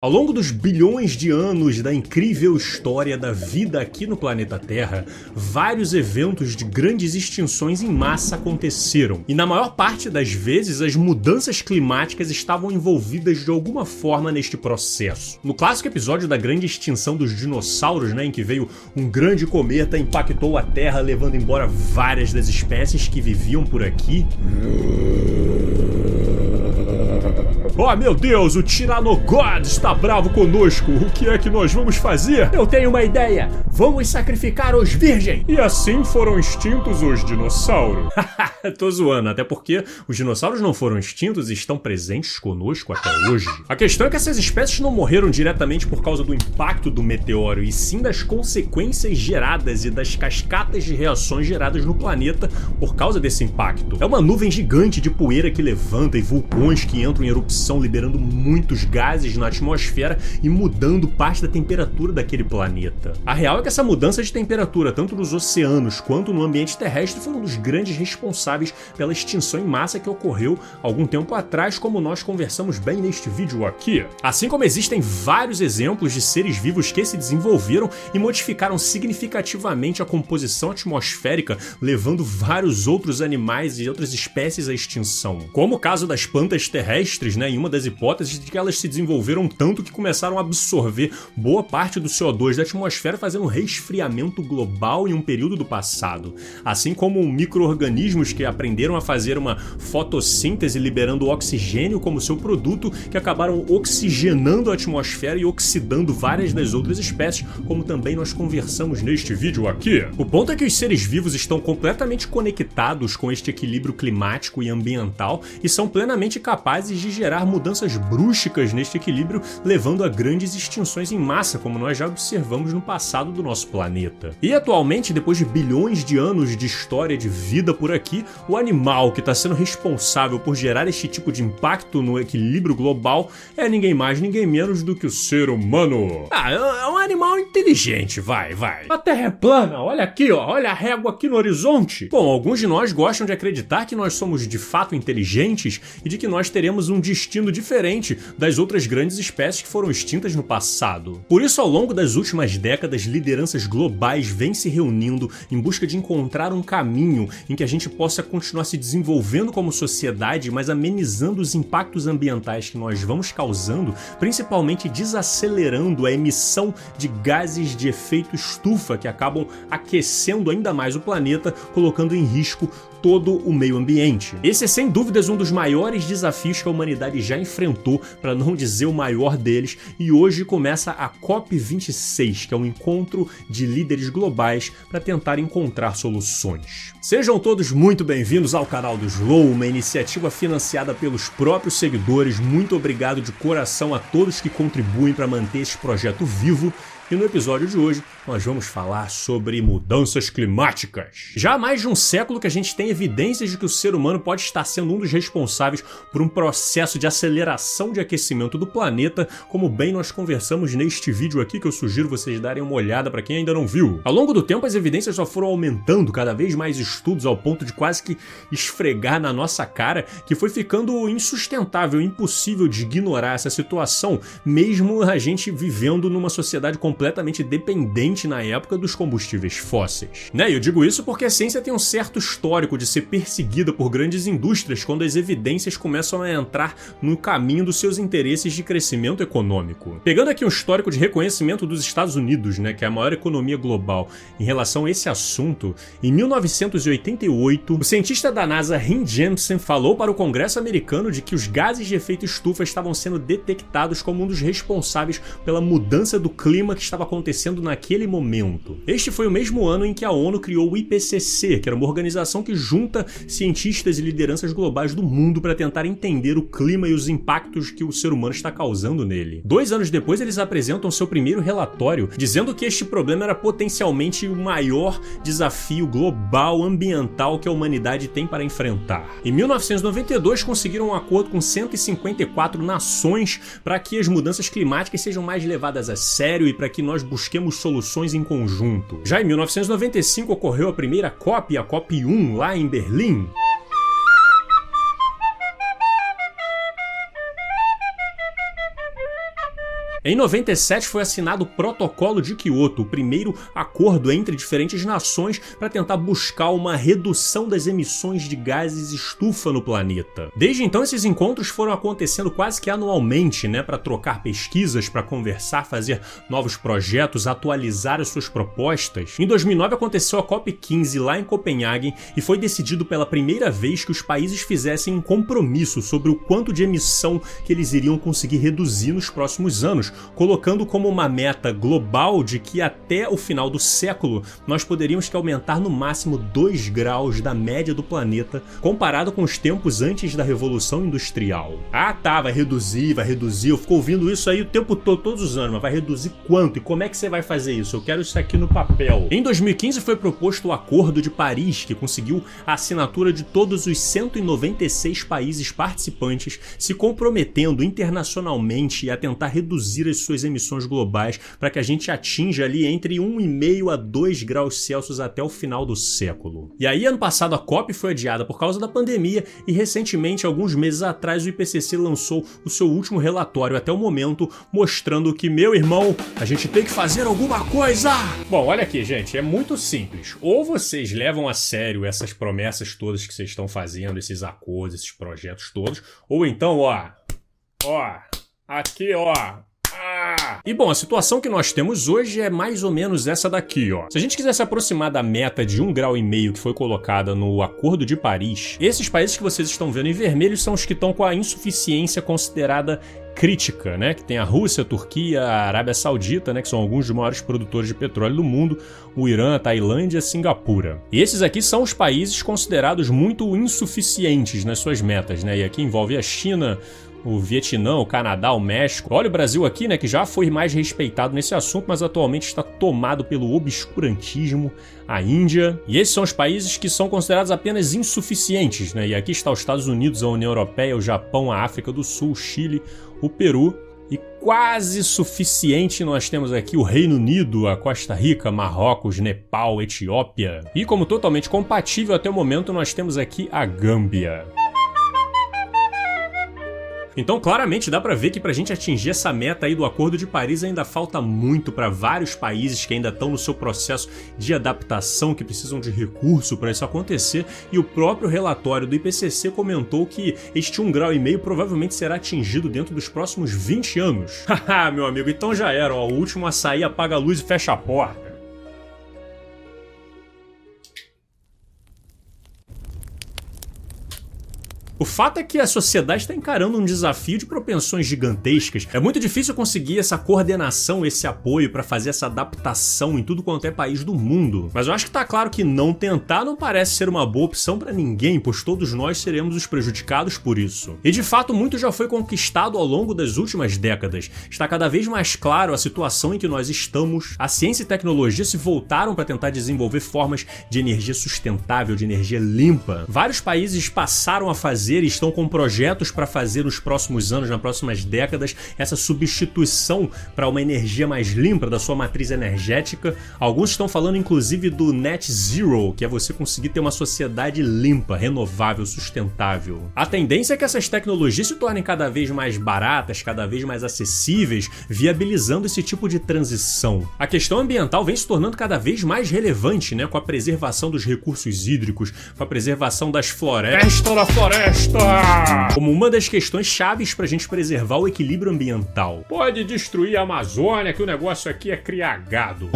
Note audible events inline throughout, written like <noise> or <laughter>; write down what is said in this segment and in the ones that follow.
Ao longo dos bilhões de anos da incrível história da vida aqui no planeta Terra, vários eventos de grandes extinções em massa aconteceram, e na maior parte das vezes as mudanças climáticas estavam envolvidas de alguma forma neste processo. No clássico episódio da grande extinção dos dinossauros, né, em que veio um grande cometa impactou a Terra, levando embora várias das espécies que viviam por aqui. Oh meu Deus, o Tiranogod está bravo conosco. O que é que nós vamos fazer? Eu tenho uma ideia. Vamos sacrificar os virgens. E assim foram extintos os dinossauros. <laughs> Tô zoando, até porque os dinossauros não foram extintos e estão presentes conosco até hoje. A questão é que essas espécies não morreram diretamente por causa do impacto do meteoro, e sim das consequências geradas e das cascatas de reações geradas no planeta por causa desse impacto. É uma nuvem gigante de poeira que levanta e vulcões que entram em erupção liberando muitos gases na atmosfera e mudando parte da temperatura daquele planeta. A real é que essa mudança de temperatura, tanto nos oceanos quanto no ambiente terrestre, foi um dos grandes responsáveis pela extinção em massa que ocorreu algum tempo atrás, como nós conversamos bem neste vídeo aqui. Assim como existem vários exemplos de seres vivos que se desenvolveram e modificaram significativamente a composição atmosférica, levando vários outros animais e outras espécies à extinção. Como o caso das plantas terrestres, né, uma das hipóteses de que elas se desenvolveram tanto que começaram a absorver boa parte do CO2 da atmosfera, fazendo um resfriamento global em um período do passado. Assim como micro-organismos que aprenderam a fazer uma fotossíntese liberando oxigênio como seu produto, que acabaram oxigenando a atmosfera e oxidando várias das outras espécies, como também nós conversamos neste vídeo aqui. O ponto é que os seres vivos estão completamente conectados com este equilíbrio climático e ambiental e são plenamente capazes de gerar mudanças bruscas neste equilíbrio, levando a grandes extinções em massa, como nós já observamos no passado do nosso planeta. E atualmente, depois de bilhões de anos de história de vida por aqui, o animal que está sendo responsável por gerar este tipo de impacto no equilíbrio global é ninguém mais, ninguém menos do que o ser humano. Ah, é um animal inteligente, vai, vai. A Terra é plana, olha aqui, ó, olha a régua aqui no horizonte. Bom, alguns de nós gostam de acreditar que nós somos de fato inteligentes e de que nós teremos um destino destino diferente das outras grandes espécies que foram extintas no passado. Por isso, ao longo das últimas décadas, lideranças globais vêm se reunindo em busca de encontrar um caminho em que a gente possa continuar se desenvolvendo como sociedade, mas amenizando os impactos ambientais que nós vamos causando, principalmente desacelerando a emissão de gases de efeito estufa que acabam aquecendo ainda mais o planeta, colocando em risco todo o meio ambiente. Esse é sem dúvidas um dos maiores desafios que a humanidade já enfrentou, para não dizer o maior deles, e hoje começa a COP26, que é um encontro de líderes globais para tentar encontrar soluções. Sejam todos muito bem-vindos ao canal do Slow, uma iniciativa financiada pelos próprios seguidores. Muito obrigado de coração a todos que contribuem para manter esse projeto vivo e no episódio de hoje nós vamos falar sobre mudanças climáticas. Já há mais de um século que a gente tem evidências de que o ser humano pode estar sendo um dos responsáveis por um processo de aceleração de aquecimento do planeta, como bem nós conversamos neste vídeo aqui que eu sugiro vocês darem uma olhada para quem ainda não viu. Ao longo do tempo as evidências só foram aumentando, cada vez mais estudos ao ponto de quase que esfregar na nossa cara que foi ficando insustentável, impossível de ignorar essa situação, mesmo a gente vivendo numa sociedade completamente completamente dependente na época dos combustíveis fósseis. Né? Eu digo isso porque a ciência tem um certo histórico de ser perseguida por grandes indústrias quando as evidências começam a entrar no caminho dos seus interesses de crescimento econômico. Pegando aqui um histórico de reconhecimento dos Estados Unidos, né, que é a maior economia global, em relação a esse assunto, em 1988, o cientista da NASA Rin Jensen falou para o Congresso americano de que os gases de efeito estufa estavam sendo detectados como um dos responsáveis pela mudança do clima que estava acontecendo naquele momento. Este foi o mesmo ano em que a ONU criou o IPCC, que era uma organização que junta cientistas e lideranças globais do mundo para tentar entender o clima e os impactos que o ser humano está causando nele. Dois anos depois, eles apresentam seu primeiro relatório, dizendo que este problema era potencialmente o maior desafio global ambiental que a humanidade tem para enfrentar. Em 1992, conseguiram um acordo com 154 nações para que as mudanças climáticas sejam mais levadas a sério e para que nós busquemos soluções em conjunto. Já em 1995 ocorreu a primeira COP, a COP 1, lá em Berlim. Em 97 foi assinado o Protocolo de Kyoto, o primeiro acordo entre diferentes nações para tentar buscar uma redução das emissões de gases estufa no planeta. Desde então esses encontros foram acontecendo quase que anualmente, né, para trocar pesquisas, para conversar, fazer novos projetos, atualizar as suas propostas. Em 2009 aconteceu a COP15 lá em Copenhague e foi decidido pela primeira vez que os países fizessem um compromisso sobre o quanto de emissão que eles iriam conseguir reduzir nos próximos anos, colocando como uma meta global de que até o final do século nós poderíamos que aumentar no máximo 2 graus da média do planeta comparado com os tempos antes da Revolução Industrial. Ah tá, vai reduzir, vai reduzir, eu fico ouvindo isso aí o tempo todo, todos os anos, mas vai reduzir quanto e como é que você vai fazer isso? Eu quero isso aqui no papel. Em 2015 foi proposto o Acordo de Paris, que conseguiu a assinatura de todos os 196 países participantes se comprometendo internacionalmente a tentar reduzir as suas emissões globais para que a gente atinja ali entre 1,5 a 2 graus Celsius até o final do século. E aí, ano passado, a COP foi adiada por causa da pandemia e recentemente, alguns meses atrás, o IPCC lançou o seu último relatório até o momento, mostrando que, meu irmão, a gente tem que fazer alguma coisa! Bom, olha aqui, gente, é muito simples. Ou vocês levam a sério essas promessas todas que vocês estão fazendo, esses acordos, esses projetos todos, ou então, ó, ó, aqui, ó! E bom, a situação que nós temos hoje é mais ou menos essa daqui, ó. Se a gente quiser se aproximar da meta de um grau e meio que foi colocada no Acordo de Paris, esses países que vocês estão vendo em vermelho são os que estão com a insuficiência considerada crítica, né? Que tem a Rússia, a Turquia, a Arábia Saudita, né? Que são alguns dos maiores produtores de petróleo do mundo, o Irã, a Tailândia, a Singapura. E esses aqui são os países considerados muito insuficientes nas suas metas, né? E aqui envolve a China, o Vietnã, o Canadá, o México. Olha o Brasil aqui, né, que já foi mais respeitado nesse assunto, mas atualmente está tomado pelo obscurantismo, a Índia. E esses são os países que são considerados apenas insuficientes, né? E aqui está os Estados Unidos, a União Europeia, o Japão, a África do Sul, o Chile, o Peru e quase suficiente nós temos aqui o Reino Unido, a Costa Rica, Marrocos, Nepal, Etiópia. E como totalmente compatível até o momento nós temos aqui a Gâmbia. Então, claramente dá para ver que para a gente atingir essa meta aí do Acordo de Paris ainda falta muito para vários países que ainda estão no seu processo de adaptação, que precisam de recurso para isso acontecer. E o próprio relatório do IPCC comentou que este 1,5 grau e meio provavelmente será atingido dentro dos próximos 20 anos. <laughs> Haha, meu amigo, então já era, ó, o último a sair apaga a luz e fecha a porta. O fato é que a sociedade está encarando um desafio de propensões gigantescas. É muito difícil conseguir essa coordenação, esse apoio para fazer essa adaptação em tudo quanto é país do mundo. Mas eu acho que tá claro que não tentar não parece ser uma boa opção para ninguém, pois todos nós seremos os prejudicados por isso. E de fato, muito já foi conquistado ao longo das últimas décadas. Está cada vez mais claro a situação em que nós estamos. A ciência e tecnologia se voltaram para tentar desenvolver formas de energia sustentável, de energia limpa. Vários países passaram a fazer fazer estão com projetos para fazer nos próximos anos, nas próximas décadas, essa substituição para uma energia mais limpa da sua matriz energética. Alguns estão falando inclusive do net zero, que é você conseguir ter uma sociedade limpa, renovável, sustentável. A tendência é que essas tecnologias se tornem cada vez mais baratas, cada vez mais acessíveis, viabilizando esse tipo de transição. A questão ambiental vem se tornando cada vez mais relevante, né, com a preservação dos recursos hídricos, com a preservação das florestas. Da floresta! Floresta! Como uma das questões chaves para a gente preservar o equilíbrio ambiental. Pode destruir a Amazônia, que o negócio aqui é criar gado.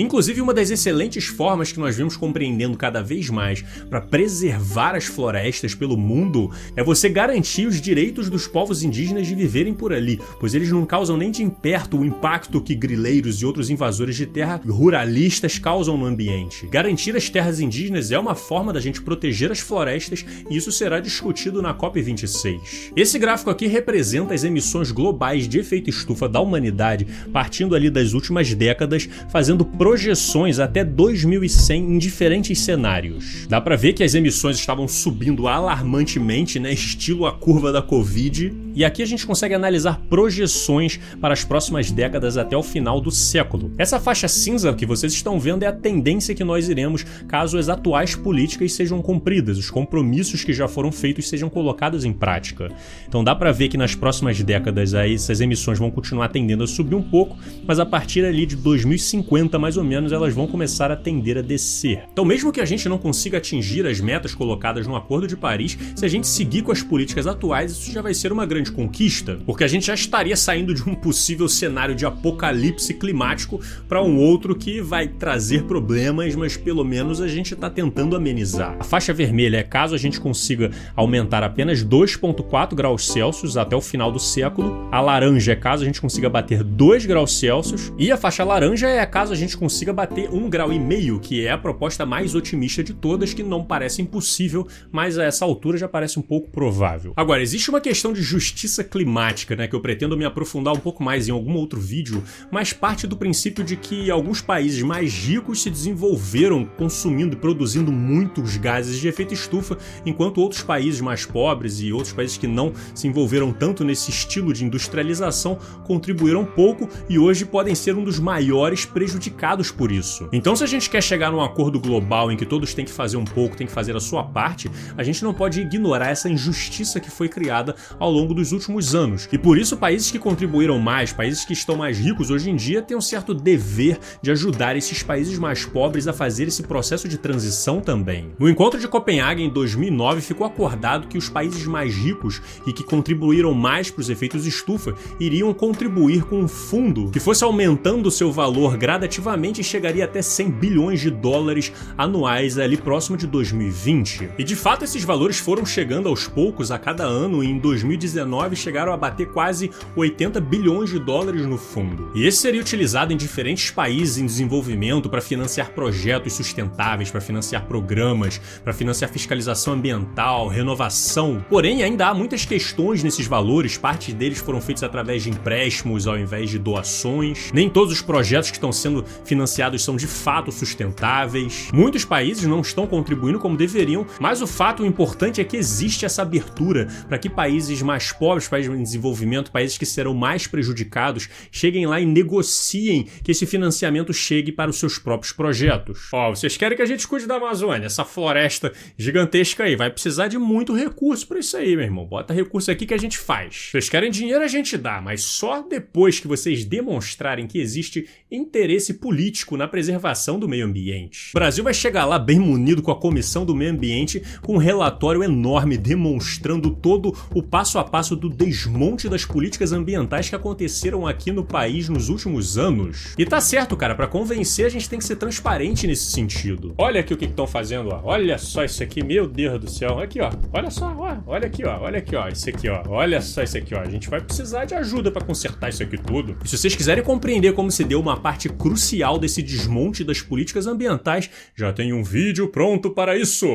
Inclusive, uma das excelentes formas que nós vemos compreendendo cada vez mais para preservar as florestas pelo mundo é você garantir os direitos dos povos indígenas de viverem por ali, pois eles não causam nem de perto o impacto que grileiros e outros invasores de terra ruralistas causam no ambiente. Garantir as terras indígenas é uma forma da gente proteger as florestas e isso será discutido na COP26. Esse gráfico aqui representa as emissões globais de efeito estufa da humanidade, partindo ali das últimas décadas, fazendo projeções até 2100 em diferentes cenários. Dá para ver que as emissões estavam subindo alarmantemente, né, estilo a curva da Covid, e aqui a gente consegue analisar projeções para as próximas décadas até o final do século. Essa faixa cinza que vocês estão vendo é a tendência que nós iremos caso as atuais políticas sejam cumpridas, os compromissos que já foram feitos sejam colocados em prática. Então dá para ver que nas próximas décadas aí essas emissões vão continuar tendendo a subir um pouco, mas a partir ali de 2050 mais ou menos elas vão começar a tender a descer. Então mesmo que a gente não consiga atingir as metas colocadas no Acordo de Paris, se a gente seguir com as políticas atuais, isso já vai ser uma grande conquista, porque a gente já estaria saindo de um possível cenário de apocalipse climático para um outro que vai trazer problemas, mas pelo menos a gente está tentando amenizar. A faixa vermelha é caso a gente consiga aumentar apenas 2,4 graus Celsius até o final do século, a laranja é caso a gente consiga bater 2 graus Celsius, e a faixa laranja é caso a gente consiga bater 1,5 grau, e meio, que é a proposta mais otimista de todas, que não parece impossível, mas a essa altura já parece um pouco provável. Agora, existe uma questão de justiça climática, né, que eu pretendo me aprofundar um pouco mais em algum outro vídeo, mas parte do princípio de que alguns países mais ricos se desenvolveram consumindo e produzindo muitos gases de efeito estufa, enquanto outros países mais pobres e outros países que não se envolveram tanto nesse estilo de industrialização contribuíram pouco e hoje podem ser um dos maiores prejudicados por isso. Então, se a gente quer chegar num acordo global em que todos têm que fazer um pouco, têm que fazer a sua parte, a gente não pode ignorar essa injustiça que foi criada ao longo dos últimos anos. E por isso, países que contribuíram mais, países que estão mais ricos hoje em dia, têm um certo dever de ajudar esses países mais pobres a fazer esse processo de transição também. No encontro de Copenhague em 2009, ficou acordado que os países mais ricos e que contribuíram mais para os efeitos estufa iriam contribuir com um fundo que fosse aumentando seu valor gradativamente chegaria até 100 bilhões de dólares anuais ali próximo de 2020. E de fato esses valores foram chegando aos poucos a cada ano e em 2019 chegaram a bater quase 80 bilhões de dólares no fundo. E esse seria utilizado em diferentes países em desenvolvimento para financiar projetos sustentáveis, para financiar programas, para financiar fiscalização ambiental, renovação. Porém, ainda há muitas questões nesses valores, parte deles foram feitos através de empréstimos ao invés de doações. Nem todos os projetos que estão sendo financiados são de fato sustentáveis. Muitos países não estão contribuindo como deveriam, mas o fato importante é que existe essa abertura para que países mais pobres, países em desenvolvimento, países que serão mais prejudicados, cheguem lá e negociem que esse financiamento chegue para os seus próprios projetos. Ó, oh, vocês querem que a gente cuide da Amazônia, essa floresta gigantesca aí, vai precisar de muito recurso para isso aí, meu irmão. Bota recurso aqui que a gente faz. Vocês querem dinheiro, a gente dá, mas só depois que vocês demonstrarem que existe interesse político na preservação do meio ambiente. O Brasil vai chegar lá bem munido com a Comissão do Meio Ambiente, com um relatório enorme demonstrando todo o passo a passo do desmonte das políticas ambientais que aconteceram aqui no país nos últimos anos. E tá certo, cara, para convencer a gente tem que ser transparente nesse sentido. Olha aqui o que estão fazendo, ó. Olha só isso aqui, meu Deus do céu. Aqui, ó. Olha só, ó. Olha aqui, ó. Olha aqui, ó. Isso aqui, ó. Olha só isso aqui, ó. A gente vai precisar de ajuda para consertar isso aqui tudo. E se vocês quiserem compreender como se deu uma parte crucial desse desmonte das políticas ambientais, já tem um vídeo pronto para isso.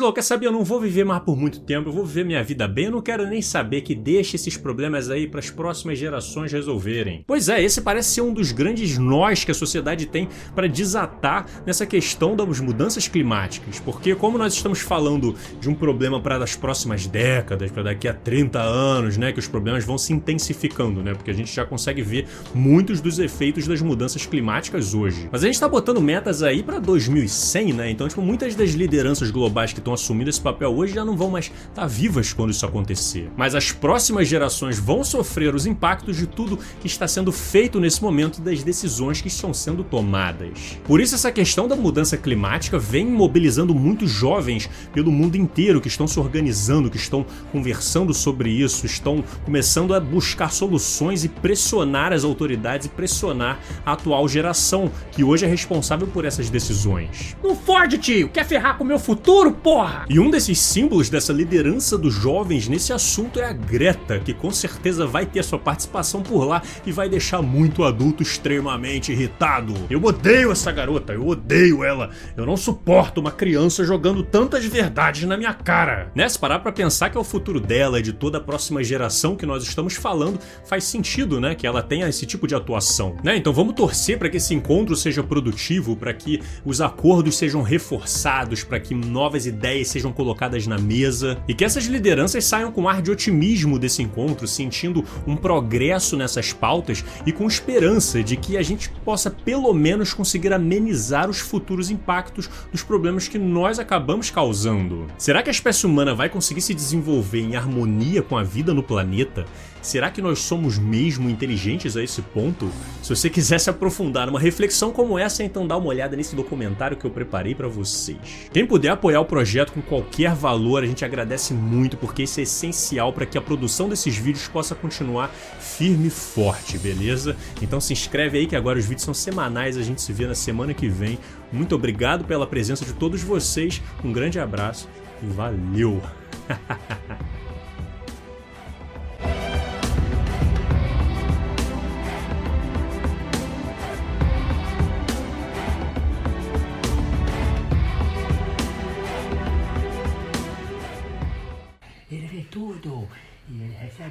Lô, quer saber? Eu não vou viver mais por muito tempo. Eu vou viver minha vida bem. Eu não quero nem saber que deixe esses problemas aí para as próximas gerações resolverem. Pois é, esse parece ser um dos grandes nós que a sociedade tem para desatar nessa questão das mudanças climáticas. Porque, como nós estamos falando de um problema para as próximas décadas, para daqui a 30 anos, né, que os problemas vão se intensificando, né, porque a gente já consegue ver muitos dos efeitos das mudanças climáticas hoje. Mas a gente está botando metas aí para 2100, né? Então, tipo, muitas das lideranças globais que estão assumindo esse papel hoje já não vão mais estar tá vivas quando isso acontecer. Mas as próximas gerações vão sofrer os impactos de tudo que está sendo feito nesse momento das decisões que estão sendo tomadas. Por isso essa questão da mudança climática vem mobilizando muitos jovens pelo mundo inteiro que estão se organizando, que estão conversando sobre isso, estão começando a buscar soluções e pressionar as autoridades e pressionar a atual geração, que hoje é responsável por essas decisões. Não fode, tio! Quer ferrar com o meu futuro, porra? E um desses símbolos dessa liderança dos jovens nesse assunto é a Greta, que com certeza vai ter sua participação por lá e vai deixar muito adulto extremamente irritado. Eu odeio essa garota, eu odeio ela. Eu não suporto uma criança jogando tantas verdades na minha cara. Né? Se parar pra pensar que é o futuro dela e de toda a próxima geração que nós estamos falando, faz sentido, né? Que ela tenha esse tipo de atuação, né? Então vamos torcer para que esse encontro seja produtivo, para que os acordos sejam reforçados, para que novas ideias sejam colocadas na mesa e que essas lideranças saiam com ar de otimismo desse encontro, sentindo um progresso nessas pautas e com esperança de que a gente possa pelo menos conseguir amenizar os futuros impactos dos problemas que nós acabamos causando. Será que a espécie humana vai conseguir se desenvolver em harmonia com a vida no planeta? Será que nós somos mesmo inteligentes a esse ponto? Se você quiser se aprofundar numa reflexão como essa, então dá uma olhada nesse documentário que eu preparei para vocês. Quem puder apoiar o projeto com qualquer valor, a gente agradece muito, porque isso é essencial para que a produção desses vídeos possa continuar firme e forte, beleza? Então se inscreve aí que agora os vídeos são semanais, a gente se vê na semana que vem. Muito obrigado pela presença de todos vocês, um grande abraço e valeu! <laughs>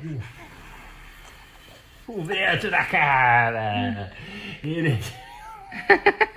um, um vento na cara. Ele. <laughs>